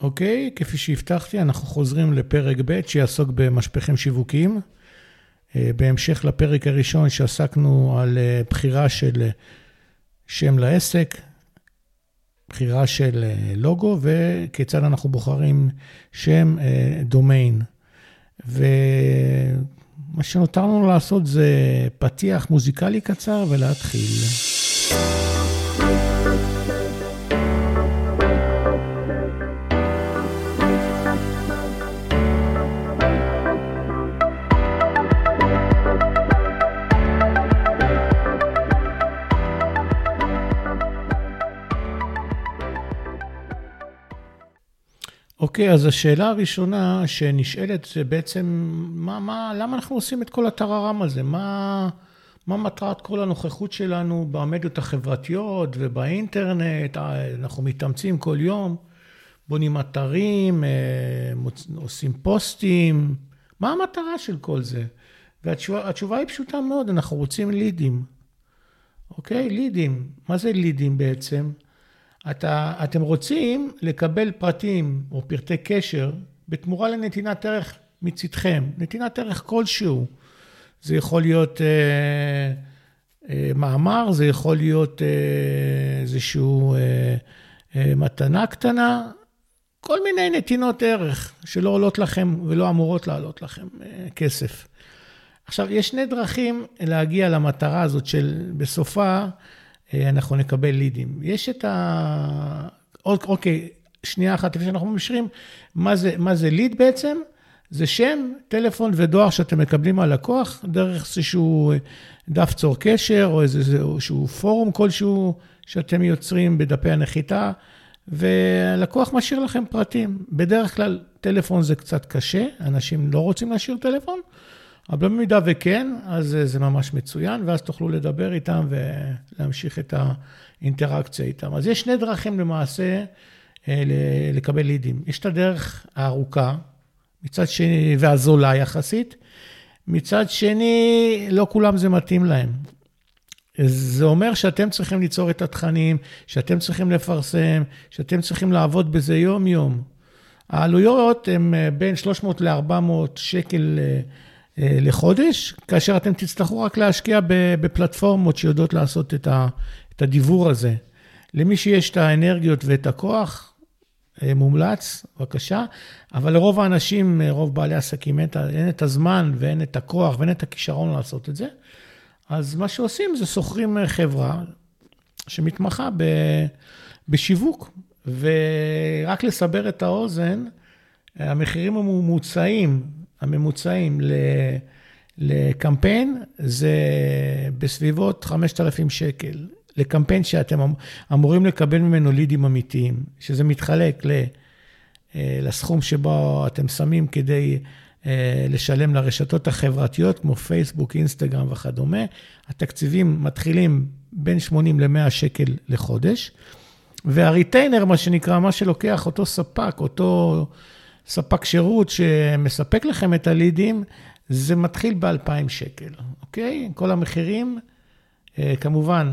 אוקיי, כפי שהבטחתי, אנחנו חוזרים לפרק ב' שיעסוק במשפחים שיווקיים. אה, בהמשך לפרק הראשון שעסקנו על אה, בחירה של שם לעסק, בחירה של לוגו וכיצד אנחנו בוחרים שם דומיין. ומה שנותר לנו לעשות זה פתיח מוזיקלי קצר ולהתחיל. אוקיי, אז השאלה הראשונה שנשאלת זה בעצם, מה, מה, למה אנחנו עושים את כל הטררם הזה? מה, מה מטרת כל הנוכחות שלנו במדיות החברתיות ובאינטרנט? אה, אנחנו מתאמצים כל יום, בונים אתרים, אה, עושים פוסטים. מה המטרה של כל זה? והתשובה היא פשוטה מאוד, אנחנו רוצים לידים. אוקיי? לידים. מה זה לידים בעצם? אתה, אתם רוצים לקבל פרטים או פרטי קשר בתמורה לנתינת ערך מצדכם, נתינת ערך כלשהו. זה יכול להיות אה, אה, מאמר, זה יכול להיות אה, איזושהי אה, אה, מתנה קטנה, כל מיני נתינות ערך שלא עולות לכם ולא אמורות לעלות לכם אה, כסף. עכשיו, יש שני דרכים להגיע למטרה הזאת של בסופה אנחנו נקבל לידים. יש את ה... אוקיי, שנייה אחת לפני שאנחנו ממשיכים, מה מה זה ליד בעצם? זה שם, טלפון ודואר שאתם מקבלים מהלקוח דרך איזשהו דף צור קשר או איזשהו פורום כלשהו שאתם יוצרים בדפי הנחיתה, והלקוח משאיר לכם פרטים. בדרך כלל טלפון זה קצת קשה, אנשים לא רוצים להשאיר טלפון, אבל במידה וכן, אז זה ממש מצוין, ואז תוכלו לדבר איתם ולהמשיך את האינטראקציה איתם. אז יש שני דרכים למעשה אה, לקבל לידים. יש את הדרך הארוכה, מצד שני, והזולה יחסית. מצד שני, לא כולם זה מתאים להם. זה אומר שאתם צריכים ליצור את התכנים, שאתם צריכים לפרסם, שאתם צריכים לעבוד בזה יום-יום. העלויות הן אה, בין 300 ל-400 שקל אה, אה, לחודש, כאשר אתם תצטרכו רק להשקיע בפלטפורמות שיודעות לעשות את הדיבור הזה. למי שיש את האנרגיות ואת הכוח, אה, מומלץ, בבקשה, אבל לרוב האנשים, אה, רוב בעלי עסקים, אין את הזמן ואין את הכוח ואין את הכישרון לעשות את זה. אז מה שעושים זה שוכרים חברה שמתמחה בשיווק, ורק לסבר את האוזן, המחירים הממוצעים הממוצעים לקמפיין זה בסביבות 5,000 שקל. לקמפיין שאתם אמ-, אמורים לקבל ממנו לידים אמיתיים, שזה מתחלק אה, לסכום שבו אתם שמים כדי אה, לשלם לרשתות החברתיות, כמו פייסבוק, אינסטגרם וכדומה. התקציבים מתחילים בין 80 ל-100 שקל לחודש. והריטיינר, מה שנקרא, מה שלוקח אותו ספק, אותו ספק שירות שמספק לכם את הלידים, זה מתחיל ב-2,000 שקל, אוקיי? כל המחירים, אה, כמובן,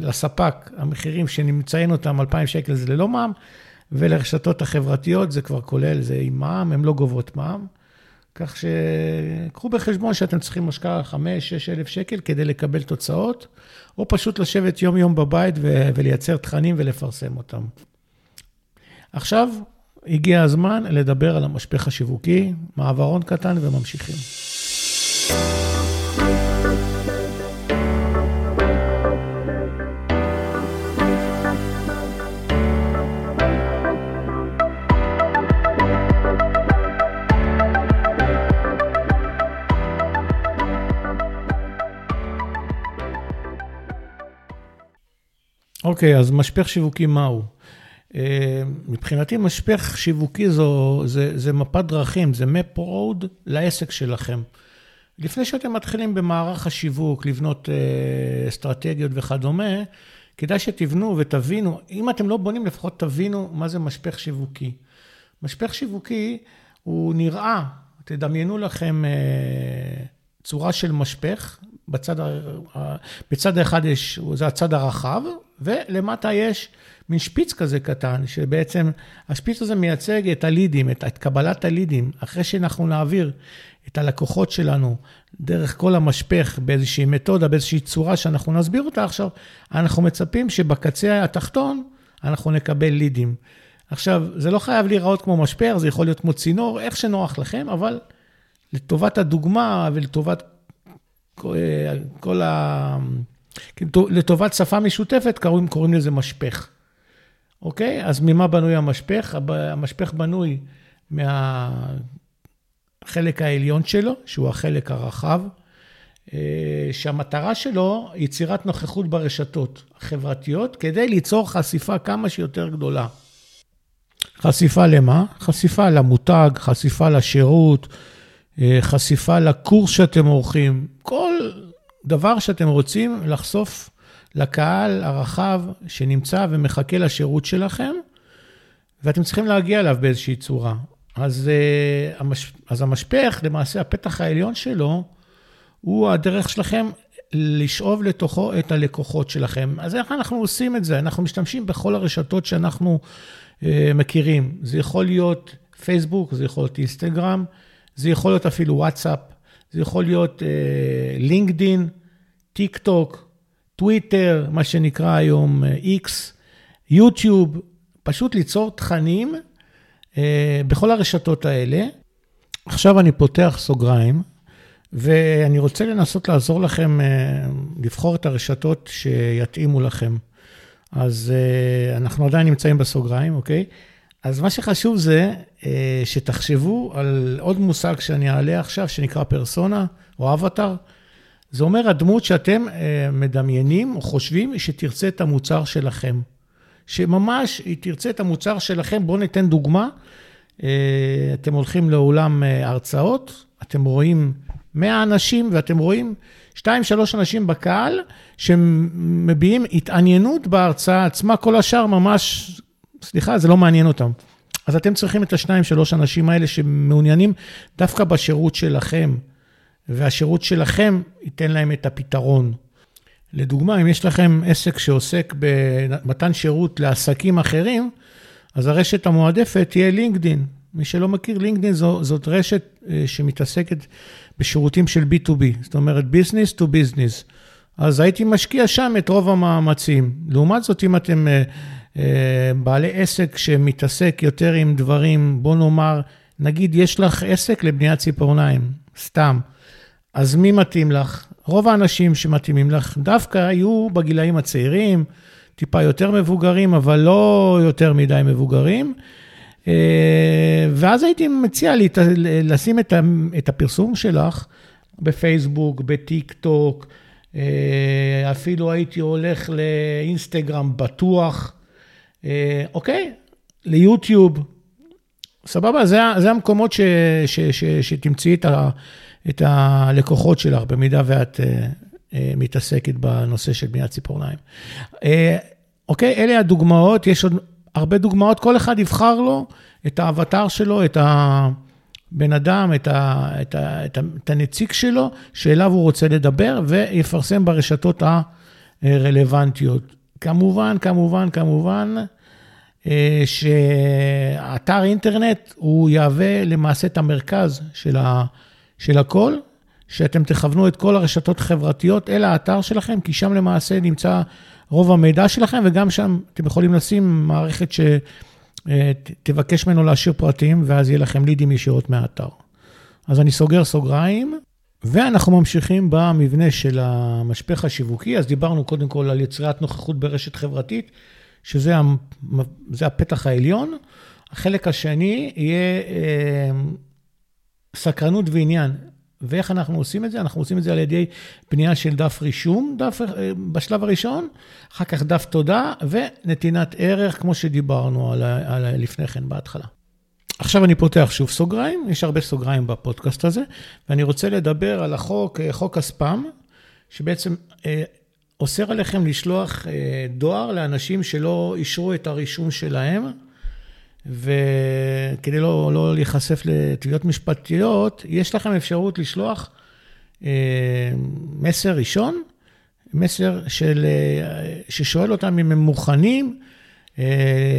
לספק, המחירים שנמצאים אותם 2,000 שקל זה ללא מע"מ, ולרשתות החברתיות זה כבר כולל, זה עם מע"מ, הן לא גובות מע"מ. כך שקחו בחשבון שאתם צריכים השקעה 5-6 אלף שקל כדי לקבל תוצאות, או פשוט לשבת יום-יום בבית ולייצר תכנים ולפרסם אותם. עכשיו, הגיע הזמן לדבר על המשפך השיווקי, מעברון קטן וממשיכים. אוקיי, אז משפך שיווקי מהו? אה, מבחינתי משפך שיווקי זו, זה, זה מפת דרכים, זה map road לעסק שלכם. לפני שאתם מתחילים במערך השיווק, לבנות אה, אסטרטגיות וכדומה, כדאי שתבנו ותבינו, אם אתם לא בונים, לפחות תבינו מה זה משפך שיווקי. משפך שיווקי הוא נראה, תדמיינו לכם אה, צורה של משפך, בצד, בצד האחד יש, זה הצד הרחב, ולמטה יש מין שפיץ כזה קטן, שבעצם השפיץ הזה מייצג את הלידים, את, את קבלת הלידים. אחרי שאנחנו נעביר את הלקוחות שלנו דרך כל המשפך באיזושהי מתודה, באיזושהי צורה שאנחנו נסביר אותה עכשיו, אנחנו מצפים שבקצה התחתון אנחנו נקבל לידים. עכשיו, זה לא חייב להיראות כמו משפך, זה יכול להיות כמו צינור, איך שנוח לכם, אבל לטובת הדוגמה ולטובת כל ה... לטובת שפה משותפת, קוראים, קוראים לזה משפך. אוקיי? אז ממה בנוי המשפך? המשפך בנוי מהחלק העליון שלו, שהוא החלק הרחב, אה, שהמטרה שלו יצירת נוכחות ברשתות החברתיות, כדי ליצור חשיפה כמה שיותר גדולה. חשיפה למה? חשיפה למותג, חשיפה לשירות, אה, חשיפה לקורס שאתם עורכים, כל דבר שאתם רוצים לחשוף לקהל הרחב שנמצא ומחכה לשירות שלכם, ואתם צריכים להגיע אליו באיזושהי צורה. אז, אה, אז המשפך, למעשה הפתח העליון שלו, הוא הדרך שלכם לשאוב לתוכו את הלקוחות שלכם. אז איך אנחנו עושים את זה? אנחנו משתמשים בכל הרשתות שאנחנו אה, מכירים. זה יכול להיות פייסבוק, זה יכול להיות אינסטגרם, זה יכול להיות אפילו וואטסאפ, זה יכול להיות לינקדין, טיק טוק, טוויטר, מה שנקרא היום איקס, אה, יוטיוב, פשוט ליצור תכנים אה, בכל הרשתות האלה. עכשיו אני פותח סוגריים, ואני רוצה לנסות לעזור לכם אה, לבחור את הרשתות שיתאימו לכם. אז אה, אנחנו עדיין נמצאים בסוגריים, אוקיי? אז מה שחשוב זה אה, שתחשבו על עוד מושג שאני אעלה עכשיו, שנקרא פרסונה או אבטאר. זה אומר הדמות שאתם אה, מדמיינים או חושבים שתרצה את המוצר שלכם. שממש היא תרצה את המוצר שלכם. בואו ניתן דוגמה. אתם הולכים לאולם הרצאות, אתם רואים 100 אנשים ואתם רואים 2-3 אנשים בקהל שמביעים התעניינות בהרצאה עצמה, כל השאר ממש סליחה, זה לא מעניין אותם. אז אתם צריכים את השניים, שלוש אנשים האלה שמעוניינים דווקא בשירות שלכם, והשירות שלכם ייתן להם את הפתרון. לדוגמה, אם יש לכם עסק שעוסק במתן שירות לעסקים אחרים, אז הרשת המועדפת תהיה לינקדין. מי שלא מכיר, לינקדין זו, זאת רשת אה, שמתעסקת בשירותים של B2B, זאת אומרת business to business. אז הייתי משקיע שם את רוב המאמצים. לעומת זאת, אם אתם אה, בעלי עסק שמתעסק יותר עם דברים, בוא נאמר, נגיד יש לך עסק לבניית ציפורניים, סתם, אז מי מתאים לך? רוב האנשים שמתאימים לך דווקא היו בגילאים הצעירים, טיפה יותר מבוגרים, אבל לא יותר מדי מבוגרים. אה, ואז הייתי מציע לי לשים את הפרסום שלך בפייסבוק, בטיק טוק, אה, אפילו הייתי הולך לאינסטגרם בטוח, אה, אוקיי, ליוטיוב, סבבה, זה, זה המקומות ש, ש, ש, שתמצאי את, ה, את הלקוחות שלך, במידה ואת אה, אה, מתעסקת בנושא של בניית ציפורניים. אה, אוקיי, אלה הדוגמאות, יש עוד הרבה דוגמאות, כל אחד יבחר לו את האבטר שלו, את הבן אדם, את, ה, את, ה, את, ה, את הנציג שלו, שאליו הוא רוצה לדבר, ויפרסם ברשתות הרלוונטיות. כמובן, כמובן, כמובן, אה, שאתר אינטרנט הוא יהווה למעשה את המרכז של, ה, של הכל, שאתם תכוונו את כל הרשתות החברתיות אל האתר שלכם, כי שם למעשה נמצא רוב המידע שלכם, וגם שם אתם יכולים לשים מערכת שתבקש ממנו להשאיר פרטים, ואז יהיה לכם לידים ישירות מהאתר. אז אני סוגר סוגריים, ואנחנו ממשיכים במבנה של המשפך השיווקי. אז דיברנו קודם כל על יצירת נוכחות ברשת חברתית. שזה הפתח העליון. החלק השני יהיה אה, סקרנות ועניין. ואיך אנחנו עושים את זה? אנחנו עושים את זה על ידי בנייה של דף רישום, דף אה, בשלב הראשון, אחר כך דף תודה ונתינת ערך, כמו שדיברנו על, על לפני כן בהתחלה. עכשיו אני פותח שוב סוגריים, יש הרבה סוגריים בפודקאסט הזה, ואני רוצה לדבר על החוק, אה, חוק הספאם, שבעצם אוסר עליכם לשלוח אה, דואר לאנשים שלא אישרו את הרישום שלהם, וכדי לא, לא להיחשף לתביעות משפטיות, יש לכם אפשרות לשלוח אה, מסר ראשון מסר של, ששואל אותם אם הם מוכנים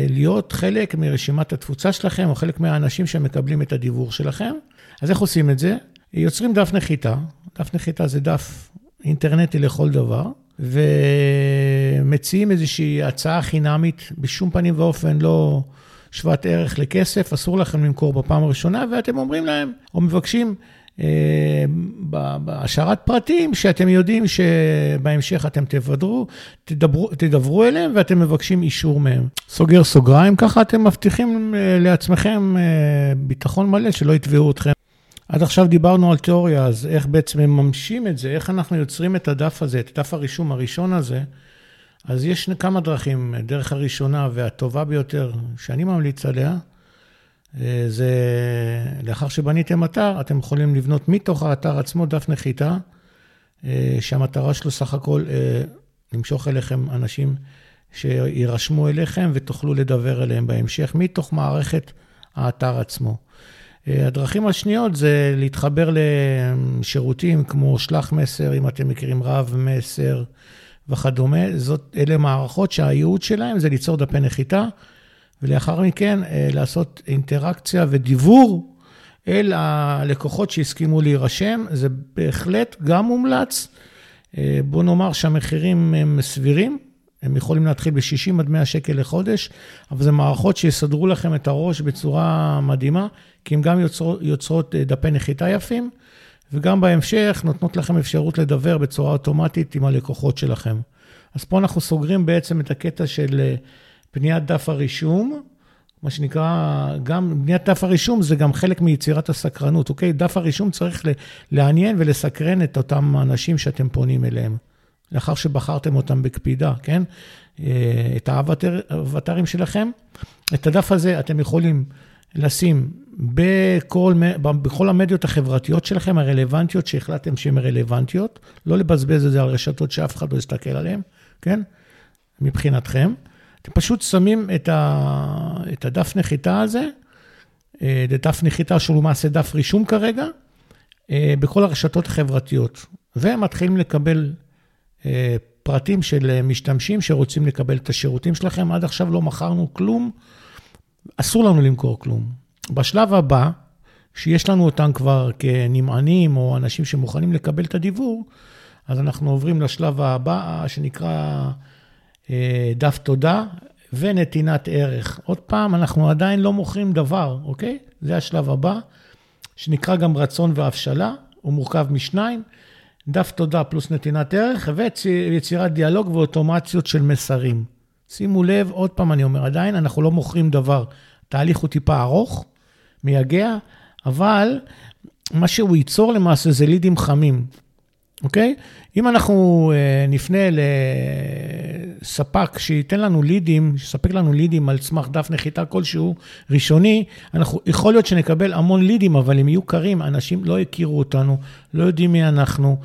להיות חלק מרשימת התפוצה שלכם, או חלק מהאנשים שמקבלים את הדיוור שלכם. אז איך עושים את זה? יוצרים דף נחיתה. דף נחיתה זה דף אינטרנטי לכל דבר, ומציעים איזושהי הצעה חינמית, בשום פנים ואופן לא שוות ערך לכסף, אסור לכם למכור בפעם הראשונה, ואתם אומרים להם, או מבקשים אה, בהשארת פרטים, שאתם יודעים שבהמשך אתם תבדרו, תדברו, תדברו אליהם ואתם מבקשים אישור מהם. סוגר סוגריים, ככה אתם מבטיחים אה, לעצמכם אה, ביטחון מלא, שלא יתבעו אתכם. עד עכשיו דיברנו על תיאוריה, אז איך בעצם מממשים את זה, איך אנחנו יוצרים את הדף הזה, את דף הרישום הראשון הזה. אז יש כמה דרכים, דרך הראשונה והטובה ביותר שאני ממליץ עליה, אה, זה לאחר שבניתם אתר, אתם יכולים לבנות מתוך האתר עצמו דף נחיתה, אה, שהמטרה שלו סך הכל אה, למשוך אליכם אנשים שיירשמו אליכם ותוכלו לדבר אליהם בהמשך, מתוך מערכת האתר עצמו. הדרכים השניות זה להתחבר לשירותים כמו שלח מסר, אם אתם מכירים רב מסר וכדומה. זאת, אלה מערכות שהייעוד שלהם זה ליצור דפי נחיתה, ולאחר מכן אה, לעשות אינטראקציה ודיבור אל הלקוחות שהסכימו להירשם. זה בהחלט גם מומלץ. אה, בוא נאמר שהמחירים הם סבירים, הם יכולים להתחיל ב-60 עד 100 שקל לחודש, אבל זה מערכות שיסדרו לכם את הראש בצורה מדהימה, כי הן גם יוצרות, יוצרות אה, דפי נחיתה יפים, וגם בהמשך נותנות לכם אפשרות לדבר בצורה אוטומטית עם הלקוחות שלכם. אז פה אנחנו סוגרים בעצם את הקטע של בניית דף הרישום, מה שנקרא, גם בניית דף הרישום זה גם חלק מיצירת הסקרנות, אוקיי? דף הרישום צריך לעניין ולסקרן את אותם אנשים שאתם פונים אליהם, לאחר שבחרתם אותם בקפידה, כן? אה, את האבטרים שלכם. את הדף הזה אתם יכולים לשים בכל, בכל המדיות החברתיות שלכם, הרלוונטיות, שהחלטתם שהן רלוונטיות, לא לבזבז את זה על רשתות שאף אחד לא יסתכל עליהן, כן? מבחינתכם. אתם פשוט שמים את, ה, את הדף נחיתה הזה, אה, זה דף נחיתה שהוא למעשה דף רישום כרגע, אה, בכל הרשתות החברתיות, ומתחילים לקבל פרטים של משתמשים שרוצים לקבל את השירותים שלכם. עד עכשיו לא מכרנו כלום, אסור לנו למכור כלום. בשלב הבא, שיש לנו אותם כבר כנמענים או אנשים שמוכנים לקבל את הדיבור, אז אנחנו עוברים לשלב הבא שנקרא אה, דף תודה ונתינת ערך. עוד פעם, אנחנו עדיין לא מוכרים דבר, אוקיי? זה השלב הבא, שנקרא גם רצון והבשלה, הוא מורכב משניים, דף תודה פלוס נתינת ערך ויצירת דיאלוג ואוטומציות של מסרים. שימו לב, עוד פעם אני אומר, עדיין אנחנו לא מוכרים דבר. תהליך הוא טיפה ארוך, מייגע, אבל מה שהוא ייצור למעשה זה לידים חמים. אוקיי? אם אנחנו אה, נפנה לספק שייתן לנו לידים, שיספק לנו לידים על סמך דף נחיתה כלשהו, ראשוני, אנחנו, יכול להיות שנקבל המון לידים, אבל הם יהיו קרים, אנשים לא יכירו אותנו, לא יודעים מי אנחנו.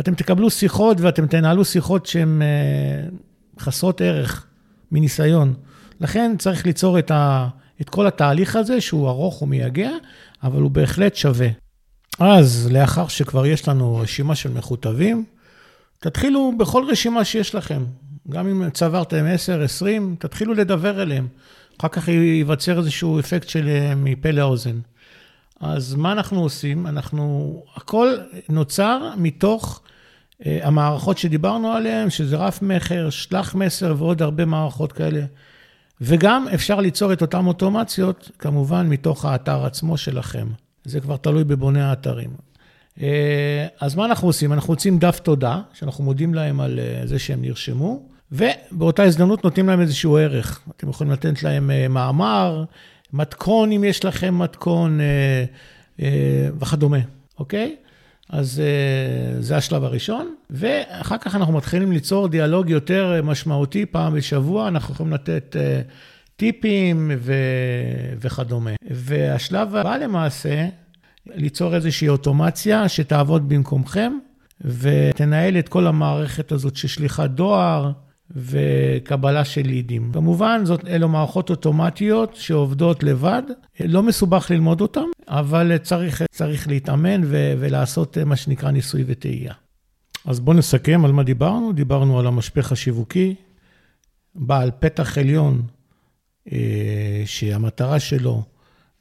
אתם תקבלו שיחות ואתם תנהלו שיחות שהן אה, חסרות ערך מניסיון. לכן צריך ליצור את, ה, את כל התהליך הזה, שהוא ארוך ומייגע, אבל הוא בהחלט שווה. אז לאחר שכבר יש לנו רשימה של מכותבים, תתחילו בכל רשימה שיש לכם. גם אם צברתם 10, 20, תתחילו לדבר אליהם. אחר כך ייווצר איזשהו אפקט של אה, מפה לאוזן. אז מה אנחנו עושים? אנחנו, הכל נוצר מתוך uh, המערכות שדיברנו עליהן, שזה רף מכר, שלח מסר ועוד הרבה מערכות כאלה. וגם אפשר ליצור את אותן אוטומציות, כמובן, מתוך האתר עצמו שלכם. זה כבר תלוי בבוני האתרים. אה, אז מה אנחנו עושים? אנחנו רוצים דף תודה, שאנחנו מודים להם על אה, זה שהם נרשמו, ובאותה הזדמנות נותנים להם איזשהו ערך. אתם יכולים לתת להם אה, מאמר, מתכון, אם יש לכם מתכון, וכדומה, אוקיי? אז זה השלב הראשון, ואחר כך אנחנו מתחילים ליצור דיאלוג יותר משמעותי פעם בשבוע, אנחנו יכולים לתת טיפים ו... וכדומה. והשלב הבא למעשה, ליצור איזושהי אוטומציה שתעבוד במקומכם ותנהל את כל המערכת הזאת של שליחת דואר וקבלה של לידים. כמובן, זאת, אלו מערכות אוטומטיות שעובדות לבד, לא מסובך ללמוד אותן, אבל צריך, צריך להתאמן ו, ולעשות מה שנקרא ניסוי וטעייה. אז בואו נסכם על מה דיברנו. דיברנו על המשפך השיווקי, בעל פתח עליון, אה, שהמטרה שלו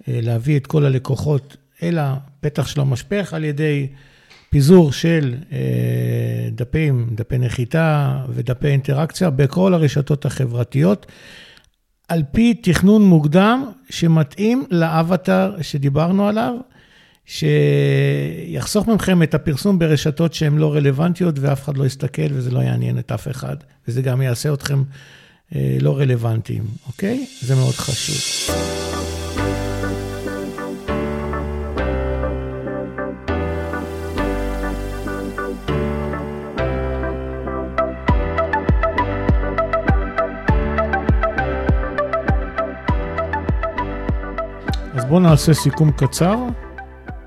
אה, להביא את כל הלקוחות אל הפתח של המשפך על ידי פיזור של אה, דפים, דפי נחיתה ודפי אינטראקציה בכל הרשתות החברתיות, על פי תכנון מוקדם שמתאים לאבטר שדיברנו עליו. שיחסוך מכם את הפרסום ברשתות שהן לא רלוונטיות ואף אחד לא יסתכל וזה לא יעניין את אף אחד, וזה גם יעשה אתכם אה, לא רלוונטיים, אוקיי? זה מאוד חשוב. בואו נעשה סיכום קצר.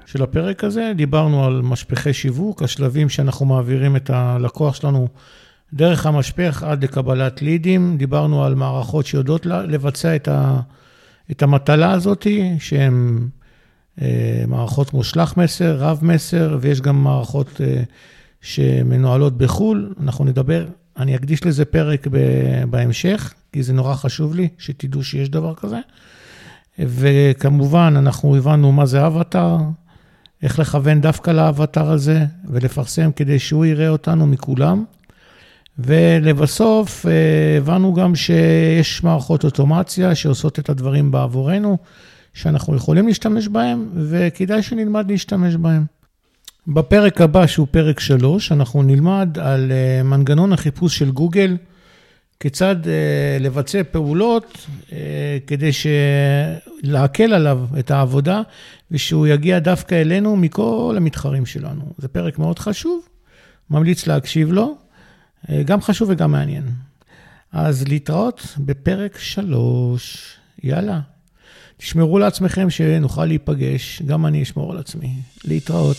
של הפרק הזה. דיברנו על משפחי שיווק, השלבים שאנחנו מעבירים את הלקוח שלנו דרך המשפך עד לקבלת לידים. דיברנו על מערכות שיודעות לבצע את, ה, את המטלה הזאת, שהן אה, מערכות כמו שלח מסר, רב מסר, ויש גם מערכות אה, שמנוהלות בחו"ל. אנחנו נדבר, אני אקדיש לזה פרק ב, בהמשך, כי זה נורא חשוב לי שתדעו שיש דבר כזה. וכמובן, אנחנו הבנו מה זה אבטאר, איך לכוון דווקא לאבטר הזה ולפרסם כדי שהוא יראה אותנו מכולם. ולבסוף אה, הבנו גם שיש מערכות אוטומציה שעושות את הדברים בעבורנו, שאנחנו יכולים להשתמש בהם, וכדאי שנלמד להשתמש בהם. בפרק הבא, שהוא פרק 3, אנחנו נלמד על אה, מנגנון החיפוש של גוגל, כיצד אה, לבצע פעולות אה, כדי להקל עליו את העבודה ושהוא יגיע דווקא אלינו מכל המתחרים שלנו. זה פרק מאוד חשוב, ממליץ להקשיב לו, אה, גם חשוב וגם מעניין. אז להתראות בפרק 3, יאללה. תשמרו לעצמכם שנוכל להיפגש, גם אני אשמור על עצמי. להתראות.